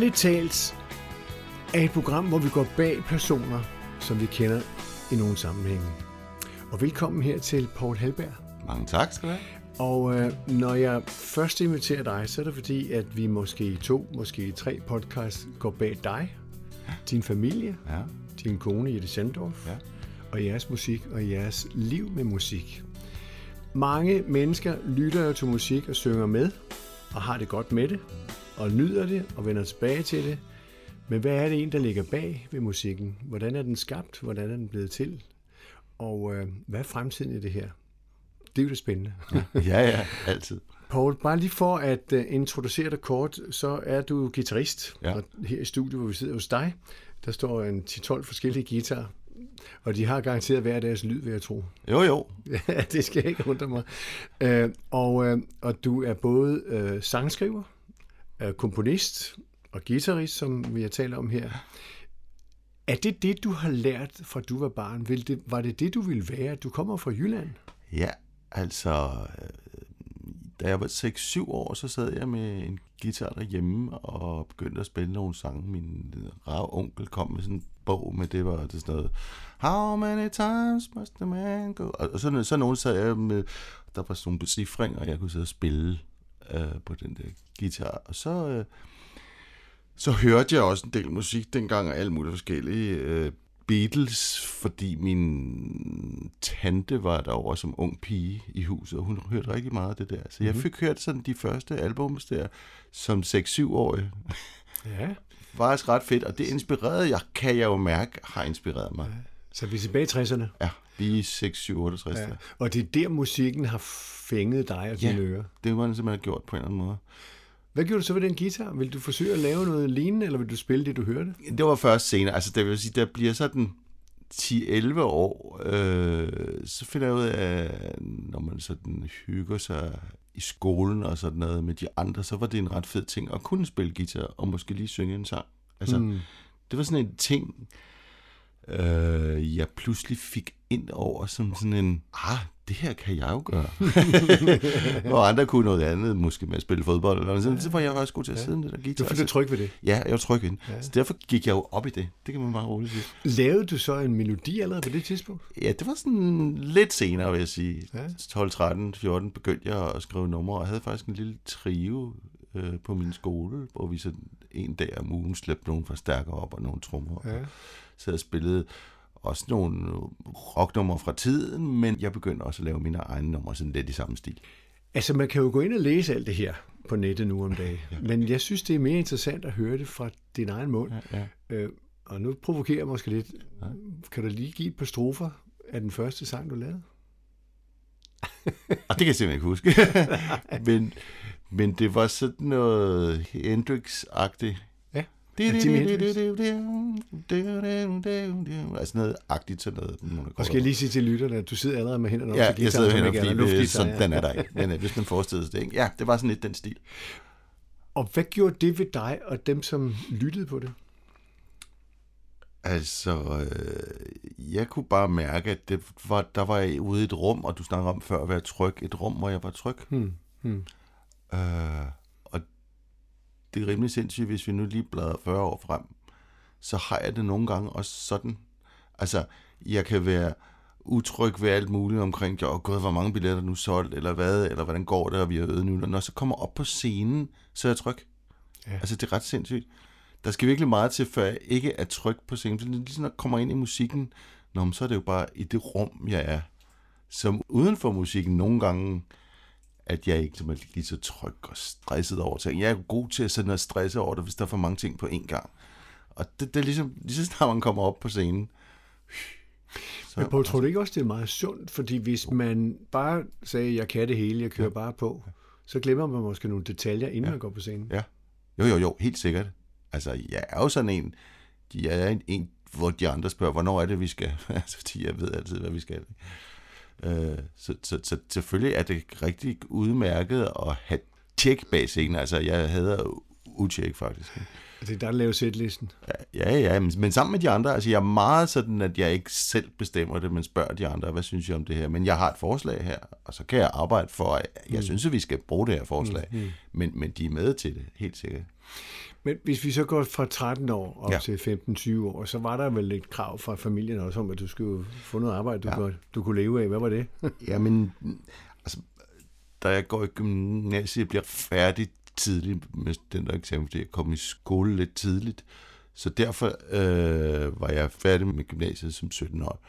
Ærligt talt er et program, hvor vi går bag personer, som vi kender i nogle sammenhænge. Og velkommen her til Paul Halberg. Mange tak skal du have. Og øh, når jeg først inviterer dig, så er det fordi, at vi måske i to, måske i tre podcasts går bag dig, din familie, Ja, din kone Jette Sandorf, ja. og jeres musik og jeres liv med musik. Mange mennesker lytter jo til musik og synger med, og har det godt med det, og nyder det og vender tilbage til det. Men hvad er det en, der ligger bag ved musikken? Hvordan er den skabt? Hvordan er den blevet til? Og øh, hvad er fremtiden i det her? Det er jo det spændende. Ja, ja, altid. Paul, bare lige for at uh, introducere dig kort, så er du guitarist. Ja. Og her i studiet, hvor vi sidder hos dig, der står en 10-12 forskellige guitarer. Og de har garanteret hver deres lyd, vil jeg tro. Jo, jo. Det skal ikke undre mig. Uh, og, uh, og du er både uh, sangskriver, uh, komponist og guitarist, som vi har talt om her. Er det det, du har lært fra du var barn? Vil det, var det det, du ville være? Du kommer fra Jylland. Ja, altså, øh, da jeg var 6-7 år, så sad jeg med en guitar derhjemme og begyndte at spille nogle sange. Min rav onkel kom med sådan en bog med, det var det sådan noget, How many times must a man go? Og sådan, sådan nogen sad jeg med, der var sådan nogle becifringer, og jeg kunne sidde og spille øh, på den der guitar. Og så, øh, så hørte jeg også en del musik dengang, og alt muligt forskellige. Øh, Beatles, fordi min tante var derovre som ung pige i huset, og hun hørte rigtig meget af det der. Så jeg fik hørt sådan de første albums der, som 6-7-årig. Ja. Faktisk ret fedt, og det inspirerede jeg, kan jeg jo mærke, har inspireret mig. Så vi er tilbage i 60'erne. Ja, er 6, 7, 68. Ja. Og det er der, musikken har fænget dig og dine Ja. ører. Det var den simpelthen gjort på en eller anden måde. Hvad gjorde du så ved den guitar? Vil du forsøge at lave noget lignende, eller vil du spille det, du hørte? Det var først senere, altså det vil sige, der bliver sådan 10-11 år, øh, så finder jeg ud af, når man sådan hygger sig i skolen og sådan noget med de andre, så var det en ret fed ting at kunne spille guitar og måske lige synge en sang. Altså, mm. det var sådan en ting, øh, jeg pludselig fik ind over som sådan en, ah, det her kan jeg jo gøre. og andre kunne noget andet, måske med at spille fodbold eller noget. sådan. Så var jeg også god til at sidde med det der guitar. Du følte tryg ved det. Ja, jeg var tryg ved den. Ja. Så derfor gik jeg jo op i det. Det kan man bare roligt sige. Lavede du så en melodi allerede på det tidspunkt? Ja, det var sådan lidt senere, vil jeg sige. Ja. Ja. 12, 13, 14 begyndte jeg at skrive numre, og havde faktisk en lille trio øh, på min skole, hvor vi så en dag om ugen slæbte nogle forstærkere op og nogle trommer. Ja. Ja. Så jeg spillede også nogle rocknumre fra tiden, men jeg begyndte også at lave mine egne numre sådan lidt i samme stil. Altså, man kan jo gå ind og læse alt det her på nettet nu om dagen. Men jeg synes, det er mere interessant at høre det fra din egen mund. Ja, Øh, og nu provokerer jeg måske lidt. Kan du lige give et par strofer af den første sang, du lavede? Og det kan jeg simpelthen ikke huske. men, men det var sådan noget Hendrix-agtigt. Ja. Ja, Jimi Hendrix. Altså noget agtigt sådan noget. Og skal jeg lige sige til lytterne, at du sidder allerede med hænderne op Ja, til jeg sidder ikke er fordi det, sådan, den er der ikke. Men hvis man forestiller sig det, ikke? Ja, det var sådan lidt den stil. Og hvad gjorde det ved dig og dem, som lyttede på det? Altså, øh, jeg kunne bare mærke, at det var, der var jeg ude i et rum, og du snakker om før at være tryg. Et rum, hvor jeg var tryg. Hmm. Hmm. Øh, det er rimelig sindssygt, hvis vi nu lige bladrer 40 år frem, så har jeg det nogle gange også sådan. Altså, jeg kan være utryg ved alt muligt omkring, jo, gud, hvor mange billetter er nu solgt, eller hvad, eller hvordan går det, og vi har øvet nu. Når jeg så kommer op på scenen, så er jeg tryg. Ja. Altså, det er ret sindssygt. Der skal virkelig meget til, før jeg ikke er tryg på scenen. Så lige når jeg kommer ind i musikken, nå, så er det jo bare i det rum, jeg er. Som uden for musikken nogle gange, at jeg ikke er lige så tryg og stresset over ting. Jeg er god til at sådan at stresse over det, hvis der er for mange ting på én gang. Og det, det er ligesom, lige så snart man kommer op på scenen. Så, Men Poul, tror du ikke også, det er meget sundt? Fordi hvis man bare sagde, jeg kan det hele, jeg kører ja. bare på, så glemmer man måske nogle detaljer, inden ja. man går på scenen. Ja. Jo, jo, jo, helt sikkert. Altså, jeg er jo sådan en, de er en, en hvor de andre spørger, hvornår er det, vi skal? altså, fordi jeg ved altid, hvad vi skal. Øh, så, så, så selvfølgelig er det rigtig udmærket at have tjek bag scenen. Altså, jeg hader utjek faktisk. Det er der, der laver sætlisten. Ja, ja, men, men sammen med de andre, altså jeg er meget sådan, at jeg ikke selv bestemmer det, men spørger de andre, hvad synes jeg om det her? Men jeg har et forslag her, og så kan jeg arbejde for, at jeg mm. synes, at vi skal bruge det her forslag. Mm. Men, men de er med til det, helt sikkert. Men hvis vi så går fra 13 år op Ja. til 15-20 år, så var der vel et krav fra familien også om, at du skulle få noget arbejde, du, Ja. kunne, du kunne leve af. Hvad var det? Jamen, altså, da jeg går i gymnasiet, bliver færdig tidligt med den der eksamen, fordi jeg kom i skole lidt tidligt. Så derfor øh, var jeg færdig med gymnasiet som 17 år.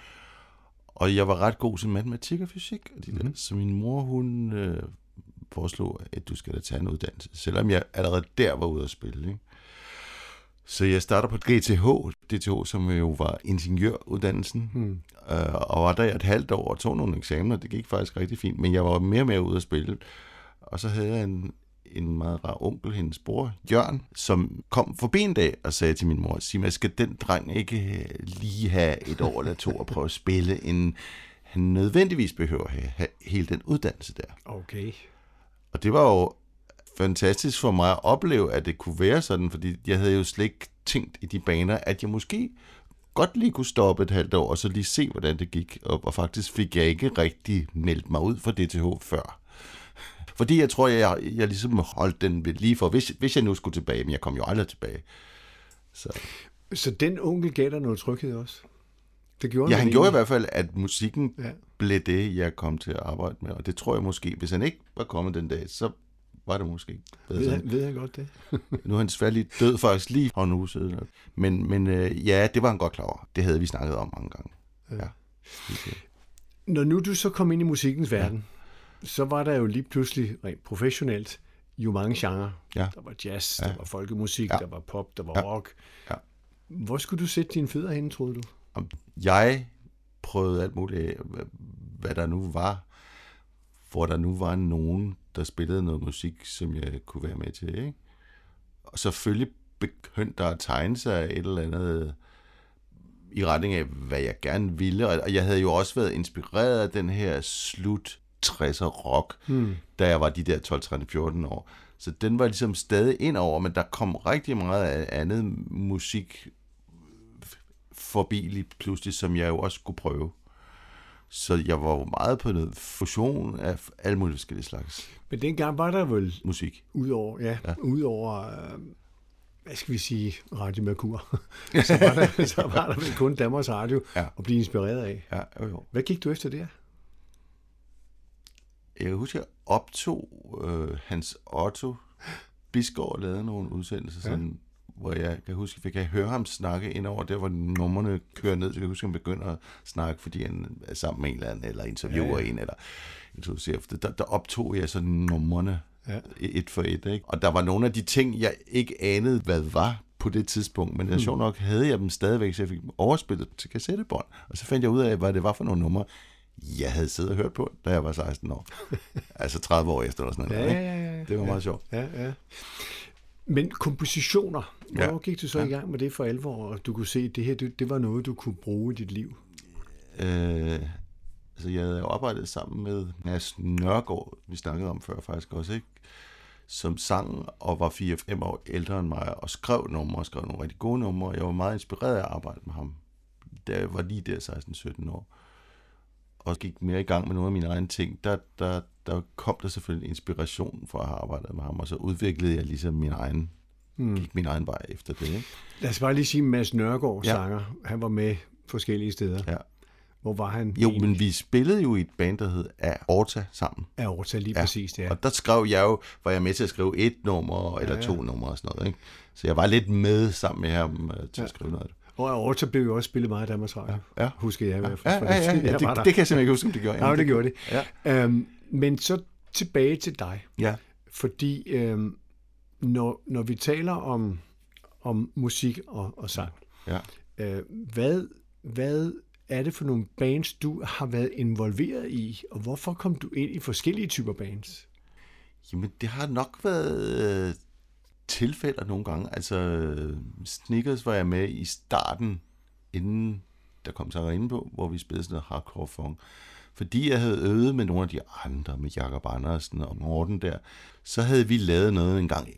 Og jeg var ret god til matematik og fysik. Og de der. Mhm. Så min mor, hun øh, foreslog, at du skal da tage en uddannelse. Selvom jeg allerede der var ude at spille. Ikke? Så jeg starter på GTH, DTH, som jo var ingeniøruddannelsen, Hmm. øh, og var der et halvt år og tog nogle eksamener. Det gik faktisk rigtig fint, men jeg var mere og mere ude at spille. Og så havde jeg en, en meget rar onkel, hendes bror, Jørgen, som kom forbi en dag og sagde til min mor, sig mig, skal den dreng ikke øh, lige have et år eller to og prøve at spille, inden han nødvendigvis behøver at have, have hele den uddannelse der. Okay. Og det var jo fantastisk for mig at opleve, at det kunne være sådan, fordi jeg havde jo slet ikke tænkt i de baner, at jeg måske godt lige kunne stoppe et halvt år, og så lige se, hvordan det gik. Og, og faktisk fik jeg ikke rigtig meldt mig ud for DTH før. Fordi jeg tror, jeg, jeg ligesom holdt den ved lige for, hvis, hvis jeg nu skulle tilbage, men jeg kom jo aldrig tilbage. Så. Så den onkel gav dig noget tryghed også? Det gjorde Ja, han gjorde i hvert fald, at musikken Ja. blev det, jeg kom til at arbejde med. Og det tror jeg måske, hvis han ikke var kommet den dag, så var det måske bedre Ved han, ved han godt det? Nu er han desværre lige død faktisk lige for en uge siden. Men, men øh, ja, det var han godt klar over. Det havde vi snakket om mange gange. Ja. Når nu du så kom ind i musikkens verden, ja. så var der jo lige pludselig rent professionelt jo mange genrer. Ja. Der var jazz, Ja. der var folkemusik, Ja. der var pop, der var Ja. rock. Ja. Hvor skulle du sætte dine fødder hen, troede du? Jeg prøvede alt muligt hvad- der nu var. Hvor der nu var nogen, der spillede noget musik, som jeg kunne være med til. Ikke? Og selvfølgelig begyndte der at tegne sig et eller andet i retning af, hvad jeg gerne ville. Og jeg havde jo også været inspireret af den her slut 60'er rock, Hmm. da jeg var de der 12, 13, 14 år. Så den var ligesom stadig ind over, men der kom rigtig meget af andet musik forbi lige pludselig, som jeg jo også skulle prøve. Så jeg var jo meget på noget fusion af alle mulige forskellige slags Men dengang var der vel, musik. udover, ja, Ja. udover øh, hvad skal vi sige, Radio Merkur, så, var der, så var der vel kun Danmarks Radio Ja. at blive inspireret af. Ja, jo, jo. Hvad gik du efter der? Jeg kan huske, at jeg optog øh, Hans Otto Bisgaard lavede nogle udsendelser, Ja. sådan, hvor jeg kan huske, at jeg høre ham snakke ind over der, hvor numrene kører ned. Så jeg kan huske, at han begynder at snakke, fordi han er sammen med en eller anden, eller interviewer ja, Ja, en, eller introducerer. Der, der optog jeg sådan numrene Ja. et for et. Ikke? Og der var nogle af de ting, jeg ikke anede, hvad var på det tidspunkt, men mm. sjovt nok havde jeg dem stadigvæk, så jeg fik dem overspillet til kassettebånd. Og så fandt jeg ud af, hvad det var for nogle numre, jeg havde siddet og hørt på, da jeg var 16 år. altså 30 år efter eller sådan noget. Ja, ja, ja, ja. Det var meget sjovt. Ja, ja. Men kompositioner, Ja. hvornår gik du så Ja. i gang med det for alvor, og du kunne se, at det her, det, det var noget, du kunne bruge i dit liv? Øh, altså jeg havde arbejdet sammen med Mads Nørgaard, vi snakkede om før faktisk også, ikke? som sang og var 4-5 år ældre end mig, og skrev numre, og skrev nogle rigtig gode numre, jeg var meget inspireret af at arbejde med ham, da jeg var lige der 16-17 år, og gik mere i gang med nogle af mine egne ting, der, der, der kom der selvfølgelig inspiration for at have arbejdet med ham, og så udviklede jeg ligesom min egen, Hmm. gik min egen vej efter det. Ikke? Lad os bare lige sige, Mads Nørgaard, Ja. sanger, han var med forskellige steder. Ja. Hvor var han? Jo, egentlig? men vi spillede jo i et band, der hed Aorta sammen. Ja, overtaget lige Ja, ja. præcis, det er. Og der skrev jeg jo, var jeg med til at skrive et nummer, eller ja. to numre og sådan noget. Ikke? Så jeg var lidt med sammen med ham øh, til at skrive noget af det. Og Aorta blev jo også spillet meget i Danmarks Radio. Ja. Husker jeg i hvert Ja, ja, ja, ja, Jeg det, det kan jeg simpelthen ikke huske, om det gjorde. Ja, det gjorde det. Ja. Øhm, men så tilbage til dig. ja. Fordi øhm, når, når vi taler om, om musik og, og sang, ja. øh, hvad, hvad er det for nogle bands, du har været involveret i, og hvorfor kom du ind i forskellige typer bands? Jamen, det har nok været øh, tilfælde nogle gange. Altså, Snickers var jeg med i starten, inden der kom Sarah på, hvor vi spillede sådan noget hardcore funk. Fordi jeg havde øvet med nogle af de andre, med Jakob Andersen og Morten der, så havde vi lavet noget en gang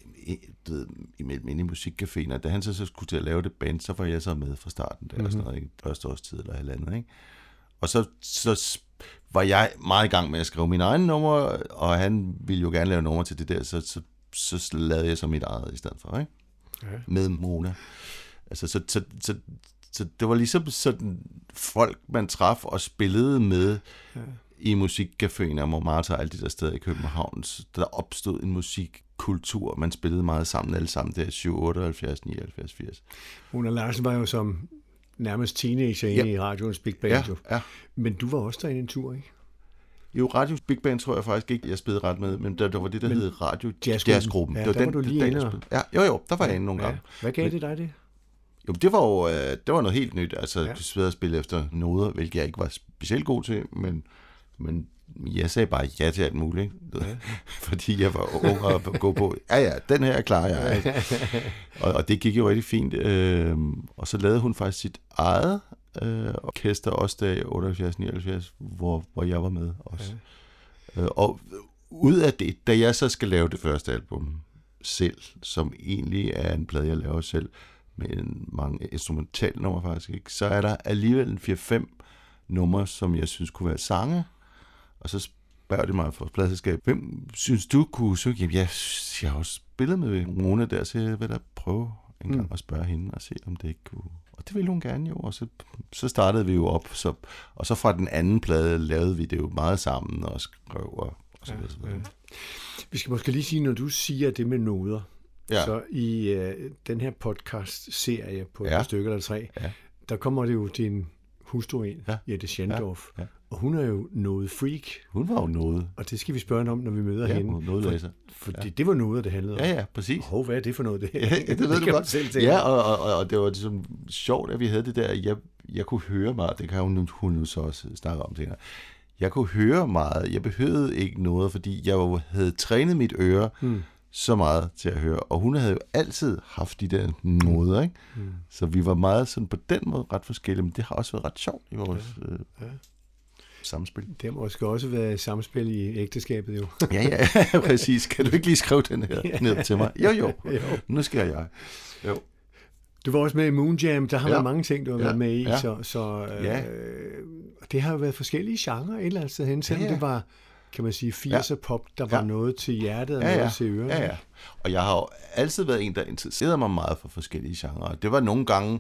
ved, imellem inde i musikcaféen, og da han så, så skulle til at lave det band, så var jeg så med fra starten der, mm-hmm. og sådan noget, ikke? første års tid eller halvandet, ikke? Og så, så var jeg meget i gang med at skrive mine egne numre, og han ville jo gerne lave numre til det der, så, så, så lavede jeg så mit eget i stedet for, ikke? ja. med Mona. Altså, så, så, så, så det var ligesom sådan folk, man traf og spillede med ja. i musikcaféen og Montmartre og alle de der steder i København. Så der opstod en musikkultur, man spillede meget sammen alle sammen der 7, 78, 79, 80. Mona Larsen var jo som nærmest teenager inde ja. i radioens Big Band. Ja, ja. Men du var også derinde en tur, ikke? Jo, Radio Big Band tror jeg faktisk ikke, jeg spillede ret med, men der, der var det, der men hed Radio Jazzgruppen. Jazzgruppen. Ja, det var der den, var du lige der, inde. Ja, jo, jo, der var jeg inde nogle Ja. gange. Hvad gav det dig det? Jo, det var jo øh, det var noget helt nyt. Altså, Ja. ja. du sved at spille efter noder, hvilket jeg ikke var specielt god til, men, men jeg sagde bare ja til alt muligt. ikke? Ja. Fordi jeg var ung og gå på, ja ja, den her klarer jeg. ikke? og, og det gik jo rigtig fint. Øh, og så lavede hun faktisk sit eget øh, orkester også der i 78-79, hvor, hvor jeg var med også. Ja. Øh, og ud af det, da jeg så skal lave det første album selv, som egentlig er en plade, jeg laver selv, med mange instrumentalnumre faktisk, ikke? så er der alligevel en 4-5 numre, som jeg synes kunne være sange. Og så spørger de mig fra pladselskab, hvem synes du kunne synge? Jamen, jeg, jeg har også spillet med Mona der, så jeg vil da prøve en gang Mm. at spørge hende og se, om det ikke kunne... Og det ville hun gerne jo, og så, så startede vi jo op. Så, og så fra den anden plade lavede vi det jo meget sammen og skrev og, og så videre. så videre. Vi skal måske lige sige, når du siger det med noder, Ja. så i øh, den her podcast-serie på ja. Ja. et stykke eller tre, Ja. der kommer det jo din hustru ind, Ja. Jette Schendorf, Ja. Ja. Og hun er jo noget freak, Hun var jo noget. og det skal vi spørge om, når vi møder Ja, hende. noget for, læser. fordi det var noget, det handlede om. Ja, ja, præcis. Hov, hvad er det for noget? Det, Ja, det ved du kan godt. selv tænke. Ja, og, og, og, det var ligesom sjovt, at vi havde det der, jeg, jeg kunne høre meget, det kan hun, hun jo så også snakke om senere. Jeg kunne høre meget, jeg behøvede ikke noget, fordi jeg havde trænet mit øre Hmm. så meget til at høre, og hun havde jo altid haft de der noder, ikke? Hmm. Så vi var meget sådan på den måde ret forskellige, men det har også været ret sjovt i vores ja, ja. Samspil. Det har måske også været samspil i ægteskabet jo. Ja, ja, præcis. Kan du ikke lige skrive den her Ja. ned til mig? Jo, jo. Jo. Nu skal jeg. Jo. Du var også med i Moon Jam, der har Ja. været mange ting, du har Ja. været med i, Ja. så, så øh, Ja. det har jo været forskellige genrer et eller andet sted hen, selvom Ja, ja. det var, kan man sige, 80'er pop, der var Ja. noget til hjertet og Ja, noget ja. til ørerne. Ja, ja. Og jeg har jo altid været en, der interesserede mig meget for forskellige genrer. Det var nogle gange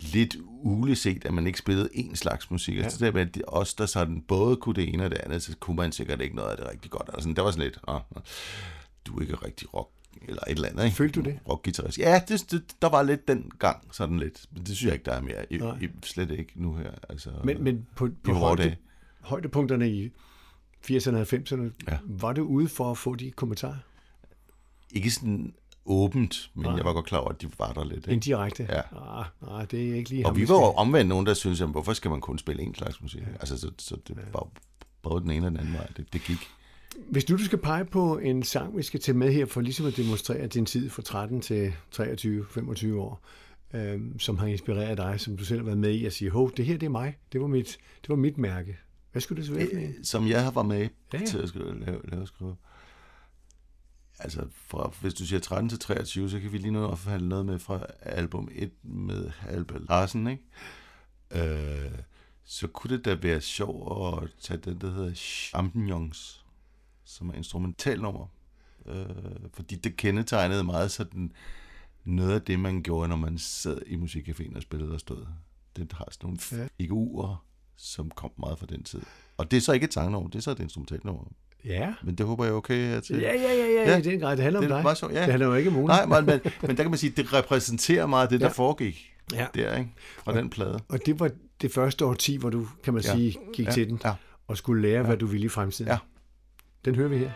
lidt uleset, at man ikke spillede én slags musik. Ja. Altså det der med, at os, der sådan både kunne det ene og det andet, så kunne man sikkert ikke noget af det rigtig godt. Altså, det var sådan lidt, ah, du er ikke rigtig rock, eller et eller andet, ikke? Følte du det? Rockgitarrist. Ja, det, det, der var lidt den gang, sådan lidt. Men det synes jeg ikke, der er mere. I, Nej. i, slet ikke nu her. Altså, Men, men på, på højde, højdepunkterne i 80'erne og 90'erne, Ja. var det ude for at få de kommentarer? Ikke sådan åbent, men Nej. jeg var godt klar over, at de var der lidt. Ikke? Indirekte? Ja. Ah, nej, det er ikke lige Og vi var jo omvendt nogen, der synes, at hvorfor skal man kun spille en slags musik? Ja. Altså, så, så det var både den ene og den anden vej. Det, det gik. Hvis nu du skal pege på en sang, vi skal tage med her, for ligesom at demonstrere din tid fra 13 til 23-25 år, øhm, som har inspireret dig, som du selv har været med i, at sige, hov, det her det er mig, det var mit, det var mit mærke. Hvad skulle det så være? Øh, Som jeg var med Ja, ja, til at skrive, lave, lave skrive. Altså, fra, hvis du siger 13 til 23, så kan vi lige nu opfalde noget med fra album 1 med Albert Larsen, ikke? Øh, så kunne det da være sjovt at tage den, der hedder Champignons, som er instrumentalnummer. Øh, fordi det kendetegnede meget sådan noget af det, man gjorde, når man sad i musikcaféen og spillede og stod. Det har sådan nogle figurer, som kom meget fra den tid. Og det er så ikke et sangnummer, det er så et instrumentalnummer. Ja. Men det håber jeg er okay til. Ja, ja, ja, ja, ja. Ja. det er en grad. Det handler om det er dig. meget sjovt, ja. Det handler jo ikke om Mona. Nej, men, men, men der kan man sige, det repræsenterer meget det, der Ja. foregik Ja. der, ikke? Fra den plade. Og det var det første årti, hvor du, kan man Ja. sige, gik Ja. til den Ja. og skulle lære, hvad du ville i fremtiden. Ja. Den hører vi her.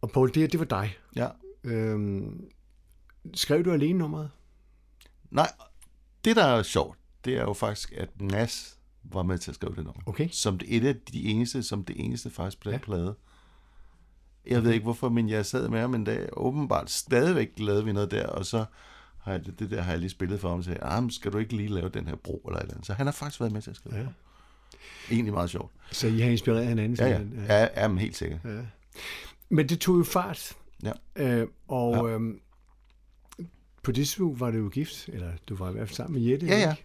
Og Paul, det her, det var dig. Ja. Øhm, skrev du alene nummeret? Nej, det der er sjovt, det er jo faktisk, at Mads var med til at skrive det nummer. Okay. Som det, et af de eneste, som det eneste faktisk på den Ja. ja. plade. Jeg ved ikke hvorfor, men jeg sad med ham en dag, åbenbart stadigvæk lavede vi noget der, og så har jeg, det der har jeg lige spillet for ham og sagde, ah, skal du ikke lige lave den her bro eller et eller andet. Så han har faktisk været med til at skrive Ja. ja. det. Egentlig meget sjovt. Så I har inspireret hinanden? Ja, ja. Ja, ja men helt sikkert. ja. Men det tog jo fart. Ja. Øh, og ja. Øhm, på det tidspunkt var det jo gift, eller du var i hvert fald sammen med Jette. Ja, ja. ikke?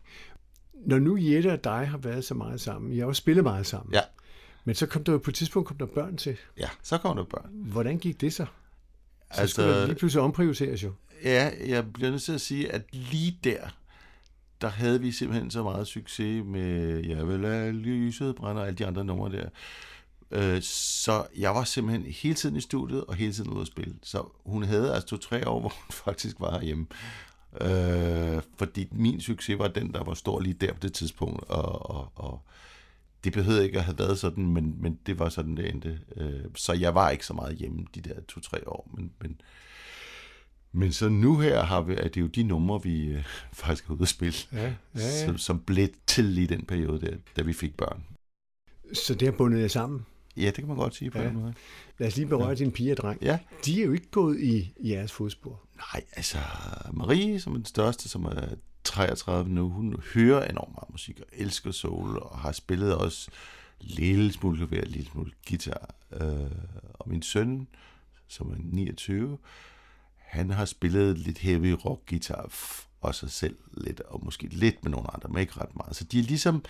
Når nu Jette og dig har været så meget sammen, I har jo spillet meget sammen, Ja. men så kom der jo på et tidspunkt kom der børn til. Ja, så kommer der børn. Hvordan gik det så? Så Altså- skulle der lige pludselig omprioriteres jo. Ja, jeg bliver nødt til at sige, at lige der, der havde vi simpelthen så meget succes med Jeg vil lade lyset brænde og alle de andre numre der. Øh, Så jeg var simpelthen hele tiden i studiet og hele tiden ude at spille. Så hun havde altså to-tre år, hvor hun faktisk var hjemme. Øh, fordi min succes var den, der var stor lige der på det tidspunkt. Og, og, og det behøvede ikke at have været sådan, men, men det var sådan, det endte. Øh, så jeg var ikke så meget hjemme de der to-tre år. Men, men, men så nu her har vi, er det jo de numre, vi øh, faktisk er ude at spille, Ja, ja, ja. Som, som blev til i den periode der, da vi fik børn. Så det har bundet jer sammen. Ja, det kan man godt sige på Ja. den måde. Lad os lige berøre ja. din pige og dreng. Ja, De er jo ikke gået i jeres fodspor. nej, altså Marie, som er den største, som er 33 nu, hun hører enormt meget musik og elsker soul, og har spillet også lille smule klaver, lille smule guitar. Øh, og min søn, som er 29, han har spillet lidt heavy rock guitar og sig selv lidt, og måske lidt med nogle andre, men ikke ret meget. Så de er ligesom,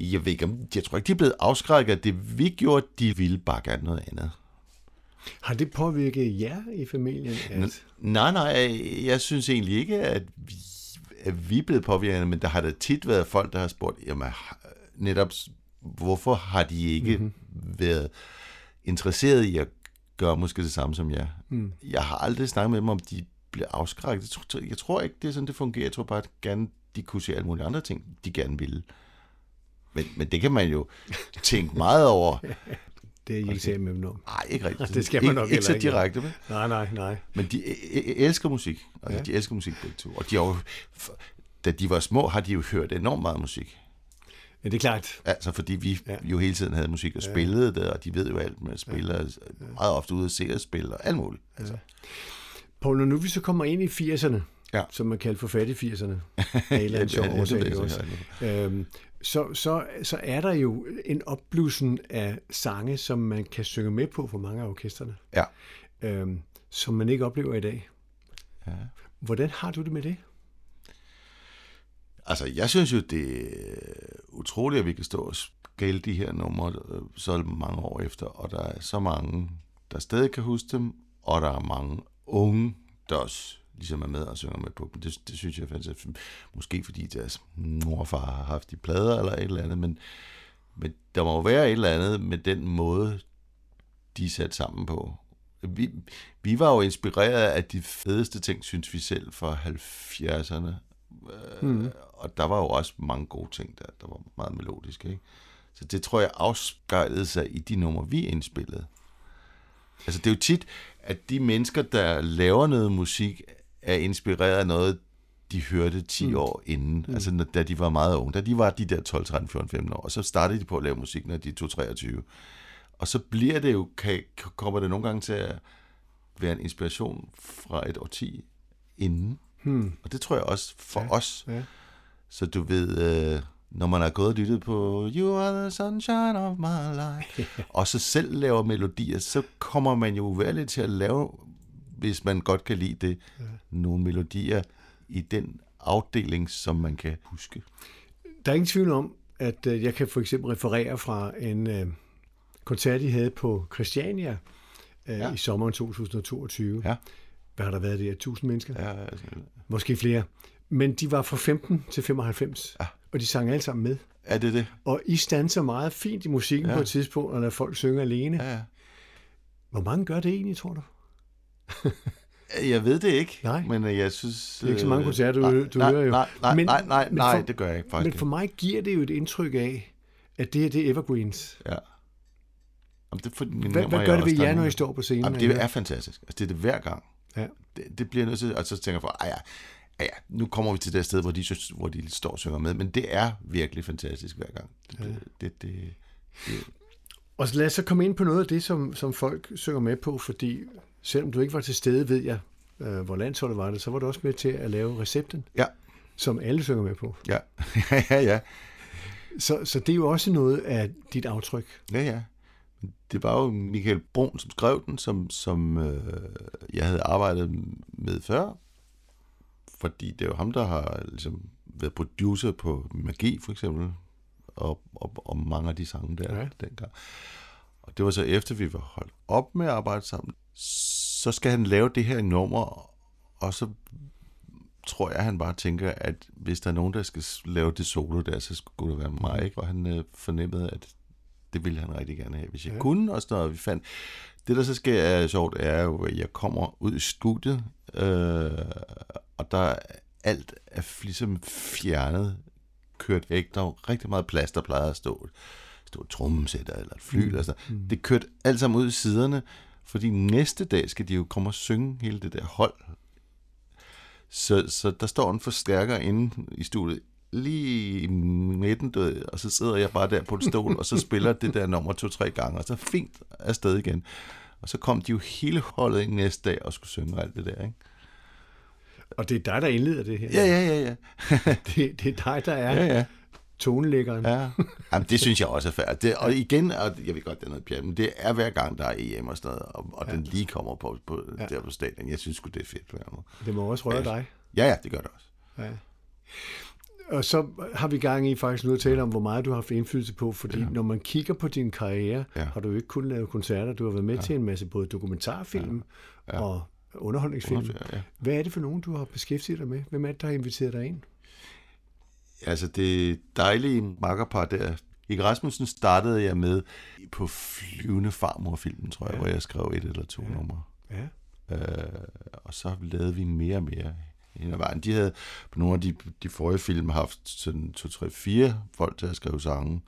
jeg ved ikke jeg tror ikke, de er blevet afskrækket af det, vi gjorde, de ville bare gerne noget andet. Har det påvirket jer i familien? At... Nej, nej, jeg synes egentlig ikke, at vi, at vi er blevet påvirket, men der har da tit været folk, der har spurgt, jamen, netop, hvorfor har de ikke Mhm. mm-hmm. været interesseret i at gøre måske det samme som jeg? Mm. Jeg har aldrig snakket med dem, om de bliver afskrækket. Jeg tror, jeg tror ikke, det er sådan, det fungerer. Jeg tror bare, at gerne, de kunne se alle mulige andre ting, de gerne ville. Men, men det kan man jo tænke meget over. Det er I ikke talt med dem om. Nej, ikke rigtigt. Det skal man ikke, nok ikke heller så ikke. direkte, men. Nej, nej, nej. Men de e- e- elsker musik. Altså, Ja. ja. de elsker musik begge to. Og de har jo, da de var små, har de jo hørt enormt meget musik. Ja, det er klart. Altså, fordi vi Ja. ja. jo hele tiden havde musik og spillede det, og de ved jo alt med at spille, ja. meget ofte ude at se og spille, og alt muligt. Altså. Paul, når nu vi så kommer ind i 80'erne, Ja. som man kalder for fattig 80'erne, af en eller anden sjov ja, også? godt. Øhm, så, så, så er der jo en opblussen af sange, som man kan synge med på for mange af orkesterne, Ja. øhm, som man ikke oplever i dag. ja. Hvordan har du det med det? Altså, jeg synes jo, det er utroligt, at vi kan stå og spille de her numre øh, så mange år efter, og der er så mange, der stadig kan huske dem, og der er mange unge, der også ligesom er med og synger med på dem. Det, det synes jeg faktisk, måske fordi deres mor og far har haft de plader eller et eller andet, men, men der må jo være et eller andet med den måde, de er sat sammen på. Vi, vi var jo inspireret af de fedeste ting, synes vi selv, fra 70'erne. Mm. Og der var jo også mange gode ting der, der var meget melodiske. Ikke? Så det tror jeg afspejlede sig i de numre, vi indspillede. Altså det er jo tit, at de mennesker, der laver noget musik, er inspireret af noget, de hørte 10 mm. år inden, mm. altså når- da de var meget unge. Da de var de der 12, 13, 14, 15 år, og så startede de på at lave musik, når de tog 23. Og så bliver det jo, kan, kommer det nogle gange til at være en inspiration fra et årti inden. Hmm. Og det tror jeg også for ja, os. ja. Så du ved, øh, når man har gået og lyttet på You are the sunshine of my life, og så selv laver melodier, så kommer man jo uvægerligt til at lave, hvis man godt kan lide det, ja. nogle melodier i den afdeling, som man kan huske. Der er ingen tvivl om, at øh, jeg kan for eksempel referere fra en øh, koncert, I havde på Christiania øh, ja. Ja. i sommeren 2022. Ja. Hvad har der været der? 1000 mennesker? Ja, altså, Måske flere. Men de var fra 15 til 95, Ja. Og de sang alle sammen med. er det det? Og I stanser meget fint i musikken ja. På et tidspunkt, og lader folk synge alene. Ja. Hvor mange gør det egentlig, tror du? Jeg ved det ikke, Nej. men øh, jeg synes... Det er ikke så mange øh, koncerter, du- nej, du nej, hører jo. Nej, nej, Men- nej, nej, nej, for- det gør jeg ikke, faktisk Men for mig giver det jo et indtryk af, at det her det er evergreens. Ja. Jamen, det Hvad, hvad gør det ved jer, når I står på scenen? Jamen, det er fantastisk. Altså, det er det hver gang. Ja. Det, det bliver nødt til, og så tænker jeg for, "Ej, ja, ja, ja, nu kommer vi til det sted, hvor de, hvor de står og synger med, men det er virkelig fantastisk hver gang. Det, det, det, det, det, Og så lad os så komme ind på noget af det, som, som folk synger med på, fordi selvom du ikke var til stede, ved jeg, øh, hvor landsholdet var det, så var du også med til at lave recepten, ja, som alle synger med på. ja, ja, ja, Så, så det er jo også noget af dit aftryk. ja, ja. Det var jo Michael Brun, som skrev den, som, som øh, jeg havde arbejdet med før, fordi det er jo ham, der har ligesom været producer på Magi, for eksempel, og, og, og mange af de sange der Ja. dengang. Og det var så efter, vi var holdt op med at arbejde sammen, så skal han lave det her nummer, og så tror jeg, han bare tænker, at hvis der er nogen, der skal lave det solo der, så skulle det være mig, ikke? Og han øh, fornemmede, at det ville han rigtig gerne have, hvis jeg Ja. ja. kunne, og sådan noget. Vi fandt... Det, der så sker er sjovt, er jo, at jeg kommer ud i studiet, øh, og der er alt er ligesom fjernet, kørt væk. Der er jo rigtig meget plads, der plejer at stå, stå et trommesætter eller et fly. Mm. Eller sådan. Mm. Det kørt alt sammen ud i siderne, fordi næste dag skal de jo komme og synge hele det der hold. Så, så der står en forstærker inde i studiet, lige i midten, du ved, og så sidder jeg bare der på en stol, og så spiller det der nummer to-tre gange, og så fint afsted igen. Og så kom de jo hele holdet ind næste dag og skulle synge alt det der, ikke? Og det er dig, der indleder det her. Ja, ja, ja, ja. Det, det er dig, der er Ja, ja. tonelæggeren. ja. Jamen, det synes jeg også er færdigt. Det, og igen, og jeg ved godt, det er noget pjat, men det er hver gang, der er EM og sådan noget, og, og ja. den lige kommer på, på Ja. der på stadion. Jeg synes sgu, det er fedt. gang. Det må også røre Ja. dig. Ja, ja, det gør det også. Ja. Og så har vi gang i faktisk nu at tale om, hvor meget du har haft indflydelse på, fordi ja. når man kigger på din karriere, ja. Har du jo ikke kun lavet koncerter, du har været med ja. til en masse både dokumentarfilm ja. Ja. og underholdningsfilm. Ja. Hvad er det for nogen, du har beskæftiget dig med? Hvem er det, der har inviteret dig ind? Altså det dejlige makkerpar der. Ikke Rasmussen startede jeg med på flyvende farmorfilmen, tror jeg, Ja. hvor jeg skrev et eller to ja. numre. Ja. Øh, og så lavede vi mere og mere hen ad vejen. De havde på nogle af de, de forrige film haft sådan 2, 3, 4 folk til at skrive sange.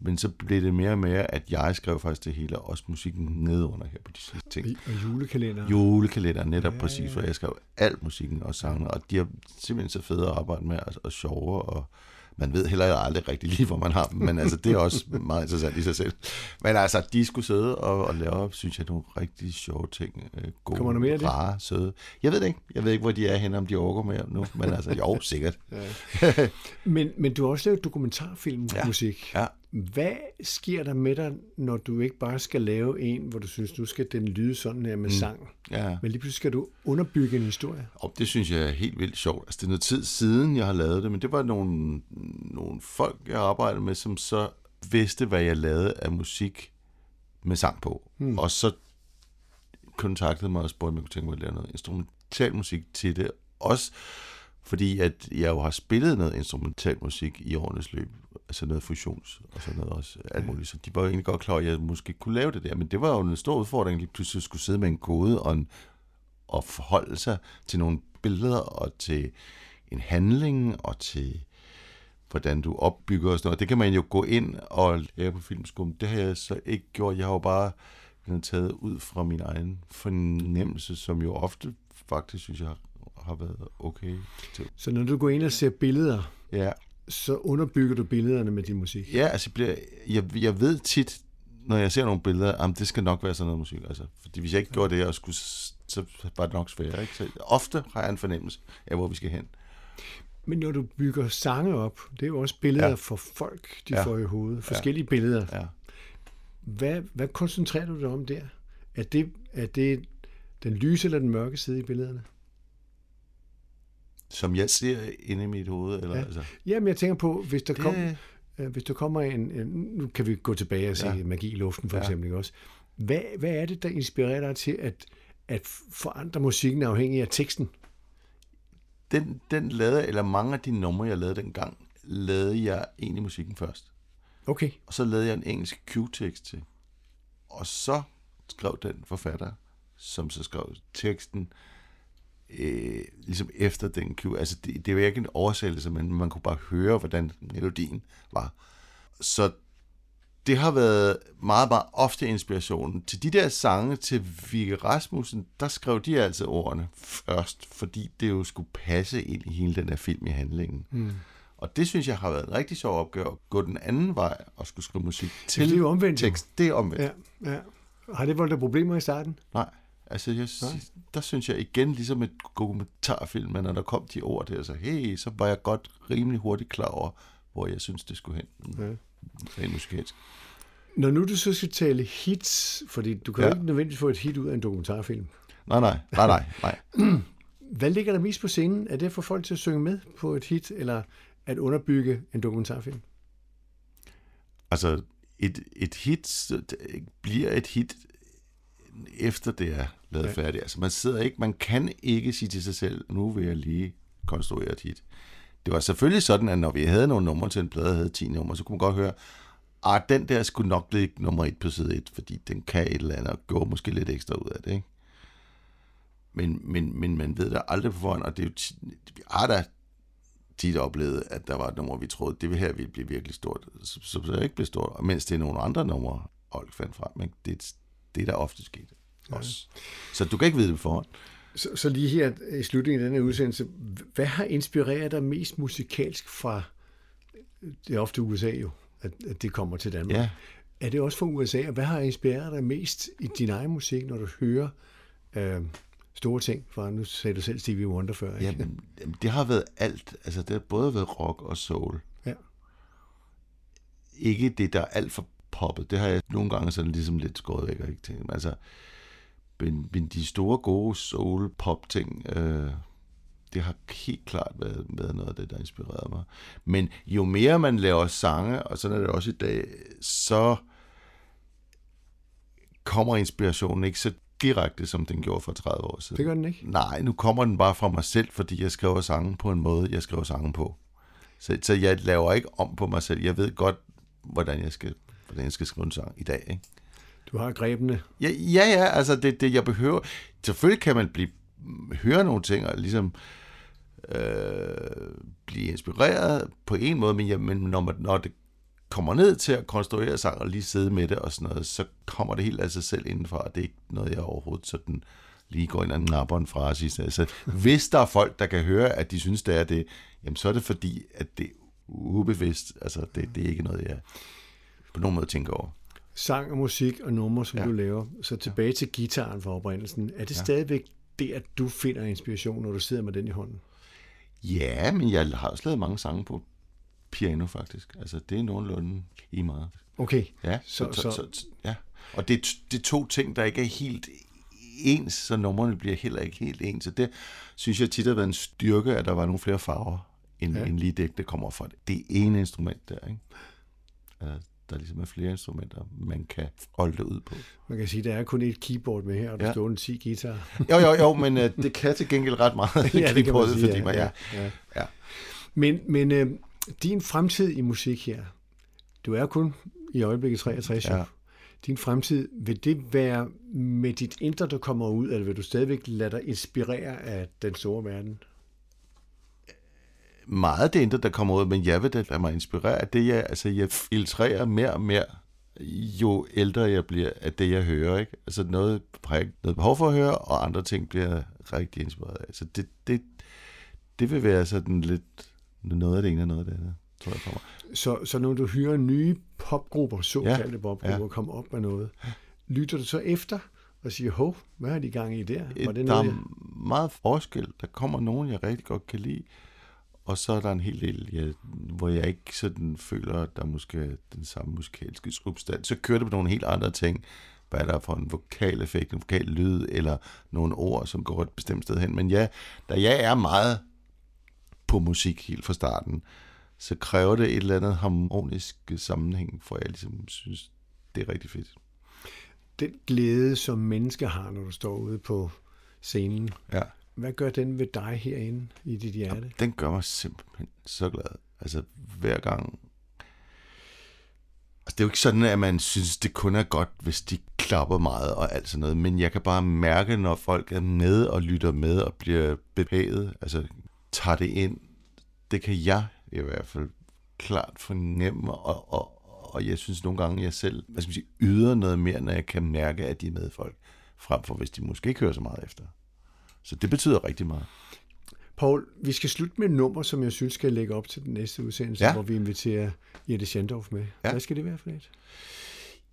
Men så blev det mere og mere, at jeg skrev faktisk det hele, og også musikken nedunder her på de sidste ting. Og julekalender. Julekalender, netop Ja, ja, præcis, ja. hvor jeg skrev alt musikken og sangene, og de er simpelthen så fede at arbejde med, og, og sjove, og man ved heller aldrig rigtig lige, hvor man har dem, men altså, det er også meget interessant i sig selv. Men altså, de skulle sidde og, og lave, synes jeg, nogle rigtig sjove ting. Øh, Gode, Kommer der mere af det? rare, søde. Jeg ved det ikke. Jeg ved ikke, hvor de er henne, om de overgår mere nu, men altså, jo, sikkert. Ja. men, men du har også lavet dokumentarfilmmusik. Ja. Hvad sker der med dig, når du ikke bare skal lave en, hvor du synes, nu skal den lyde sådan her med mm. sang, Ja. men lige pludselig skal du underbygge en historie? Og det synes jeg er helt vildt sjovt. Altså, det er noget tid siden, jeg har lavet det, men det var nogle, nogle folk, jeg arbejdede med, som så vidste, hvad jeg lavede af musik med sang på. Hmm. Og så kontaktede mig og spurgte, om jeg kunne tænke mig at lave noget instrumental musik til det. Også fordi, at jeg jo har spillet noget instrumental musik i årenes løb. Altså noget fusions og sådan noget også. Alt muligt. Så de var jo egentlig godt klar, at jeg måske kunne lave det der. Men det var jo en stor udfordring, lige pludselig skulle sidde med en kode og en at forholde sig til nogle billeder og til en handling og til hvordan du opbygger og sådan noget. Det kan man jo gå ind og lære på filmskolen. Det har jeg så ikke gjort. Jeg har jo bare taget ud fra min egen fornemmelse, som jo ofte faktisk synes jeg har været okay til. Så når du går ind og ser billeder, Ja, så underbygger du billederne med din musik. ja altså bliver, jeg, jeg ved tit, når jeg ser nogle billeder, at det skal nok være sådan noget musik. Altså, fordi hvis jeg ikke gjorde det, og skulle, så var det nok sværere. Ikke? Så ofte har jeg en fornemmelse af, hvor vi skal hen. Men når du bygger sange op, det er jo også billeder. Ja. for folk, de Ja. får i hovedet. Forskellige ja. billeder. Ja. Hvad, hvad koncentrerer du dig om der? Er det, er det den lyse eller den mørke side i billederne? Som jeg ser inde i mit hoved. Eller, Ja. ja. altså, Jamen, jeg tænker på, hvis der, kom, det, øh, hvis der kommer en, en... Nu kan vi gå tilbage og se ja. Magi i luften, for ja. Eksempel. Ikke også? Hvad, hvad er det, der inspirerer dig til at, at forandre musikken afhængig af teksten? den, den lavede, eller mange af de numre, jeg lavede dengang, lavede jeg egentlig musikken først. Okay. Og så lavede jeg en engelsk cue-tekst til. Og så skrev den forfatter, som så skrev teksten, øh, ligesom efter den cue. Altså, det, det var ikke en oversættelse, men man kunne bare høre, hvordan melodien var. Så det har været meget, meget ofte inspirationen. Til de der sange til Vigge Rasmussen, der skrev de altså ordene først, fordi det jo skulle passe ind i hele den der film i handlingen. Mm. Og det synes jeg har været en rigtig sjov opgave, at gå den anden vej og skulle skrive musik til det er jo omvendt, tekst. Det er omvendt. Ja, ja. Har det voldt problemer i starten? Nej, altså jeg, der synes jeg igen, ligesom et dokumentarfilm, men når der kom de ord der, så hey, så var jeg godt rimelig hurtigt klar over, hvor jeg synes, det skulle hen. Ja. Rent musikalsk. Når nu du så skal tale hits, fordi du kan ja. Ikke nødvendigvis få et hit ud af en dokumentarfilm. Nej, nej, nej, nej, nej. Hvad ligger der mest på scenen? Er det at få folk til at synge med på et hit, eller at underbygge en dokumentarfilm? Altså, et, et hit bliver et hit efter det er lavet Ja. færdigt. Altså, man sidder ikke, man kan ikke sige til sig selv, nu vil jeg lige konstruere et hit. Det var selvfølgelig sådan, at når vi havde nogle numre til en plade, havde 10 numre, så kunne man godt høre, at den der skulle nok blive nummer et på side 1, fordi den kan et eller andet, og gå måske lidt ekstra ud af det, ikke? Men, men, men man ved da aldrig på forhånd, og det er jo vi har da tit oplevet, at der var et nummer, vi troede, det her ville blive virkelig stort, så, så, så det ikke blev stort, og mens det er nogle andre numre, Olk fandt frem, ikke? Det, det er der ofte sket også. Så du kan ikke vide det på forhånd. Så, så lige her i slutningen af denne udsendelse, hvad har inspireret dig mest musikalsk fra, det er ofte USA jo, at, at det kommer til Danmark. Ja. Er det også fra USA, og hvad har inspireret dig mest i din egen musik, når du hører øh, store ting fra, nu sagde du selv Stevie Wonder før, ikke? Jamen, det har været alt. Altså, det har både været rock og soul. Ja. Ikke det, der er alt for poppet. Det har jeg nogle gange sådan ligesom lidt skåret væk og ikke tænkt. Altså, men, men de store, gode soul-pop-ting, øh, det har helt klart været, været noget af det, der inspirerede mig. Men jo mere man laver sange, og sådan er det også i dag, så kommer inspirationen ikke så direkte, som den gjorde for 30 år siden. Det gør den ikke. Nej, nu kommer den bare fra mig selv, fordi jeg skriver sangen på en måde, jeg skriver sangen på. Så, så jeg laver ikke om på mig selv. Jeg ved godt, hvordan jeg skal, hvordan jeg skal skrive en sang i dag. Ikke? Du har grebene. Ja, ja, ja, altså det, det jeg behøver. Selvfølgelig kan man blive, høre nogle ting og ligesom øh, blive inspireret på en måde, men, ja, men når, man, når det kommer ned til at konstruere sang og lige sidde med det og sådan noget, så kommer det helt af sig selv indenfor, og det er ikke noget, jeg overhovedet sådan lige går ind og napper en frase. Altså, hvis der er folk, der kan høre, at de synes, det er det, jamen så er det fordi, at det er ubevidst. Altså, det, det er ikke noget, jeg på nogen måde tænker over. Sang og musik og numre, som ja. Du laver. Så tilbage til gitaren fra oprindelsen. Er det ja. stadigvæk der, du finder inspiration, når du sidder med den i hånden? Ja, men jeg har også lavet mange sange på piano, faktisk. Altså, det er nogenlunde i meget. Okay. Ja, Så- så, så, så- ja. Og det, er det er to ting, der ikke er helt ens, så numrene bliver heller ikke helt ens. Så det synes jeg tit har været en styrke, at der var nogle flere farver, end, Ja. end lige det, der kommer fra det. Det ene instrument der, ikke? Altså, der ligesom er flere instrumenter, man kan holde det ud på. Man kan sige, der er kun et keyboard med her, og der ja. Står en 10 guitar. Jo, jo, jo, men uh, det kan til gengæld ret meget. Ja, det keyboardet, sige, fordi ja, man, ja, ja, ja. Men, men øh, din fremtid i musik her, du er kun i øjeblikket 63. Ja. Ja. Din fremtid, vil det være med dit indre, der kommer ud, eller vil du stadigvæk lade dig inspirere af den store verden? Meget det indre, der kommer ud, men jeg vil da lade mig inspirere af det, jeg, altså jeg filtrerer mere og mere, jo ældre jeg bliver, af det, jeg hører. Ikke? Altså noget har jeg ikke noget behov for at høre, og andre ting bliver rigtig inspireret af. Så det, det, det vil være sådan lidt noget af det ene og noget af det andet, tror jeg for mig. Så, så når du hører nye popgrupper, såkaldte ja. popgrupper, ja. komme op med noget, lytter du så efter og siger, hov, hvad har de gang i der? Var det der noget, jeg... er meget forskel. Der kommer nogen, jeg rigtig godt kan lide, og så er der en hel del, jeg, hvor jeg ikke sådan føler, at der måske er den samme musikalske substans. Så kører det på nogle helt andre ting. Hvad er der for en vokaleffekt, en vokal lyd, eller nogle ord, som går et bestemt sted hen. Men ja, da jeg er meget på musik helt fra starten, så kræver det et eller andet harmonisk sammenhæng, for jeg ligesom synes, det er rigtig fedt. den glæde, som mennesker har, når du står ude på scenen, Ja. Hvad gør den ved dig herinde i dit hjerte? Den gør mig simpelthen så glad. Altså hver gang... Altså, det er jo ikke sådan, at man synes, det kun er godt, hvis de klapper meget og alt sådan noget, men jeg kan bare mærke, når folk er med og lytter med og bliver bevæget, altså tager det ind, det kan jeg i hvert fald klart fornemme og, og, og jeg synes nogle gange, jeg selv hvad skal man sige, yder noget mere, når jeg kan mærke, at de er med folk, frem for hvis de måske ikke hører så meget efter. Så det betyder rigtig meget. Paul, vi skal slutte med et nummer, som jeg synes skal lægge op til den næste udsendelse, ja. Hvor vi inviterer Jette Schendorf med. Ja. Hvad skal det være for et?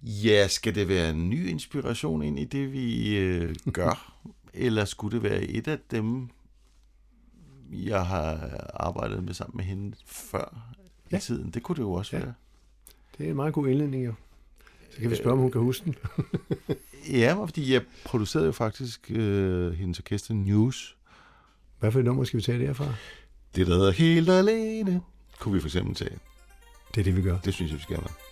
Ja, skal det være en ny inspiration ind i det, vi øh, gør? eller skulle det være et af dem, jeg har arbejdet med sammen med hende før. Ja. i tiden? Det kunne det jo også Ja. være. Det er en meget god indledning, jo. Så kan vi spørge, om hun kan huske den. Ja, fordi jeg producerede jo faktisk øh, hendes orkester News. Hvad for et nummer skal vi tage derfra? Det, der hedder Helt Alene, kunne vi for eksempel tage. Det er det, vi gør. Det synes jeg, vi skal have.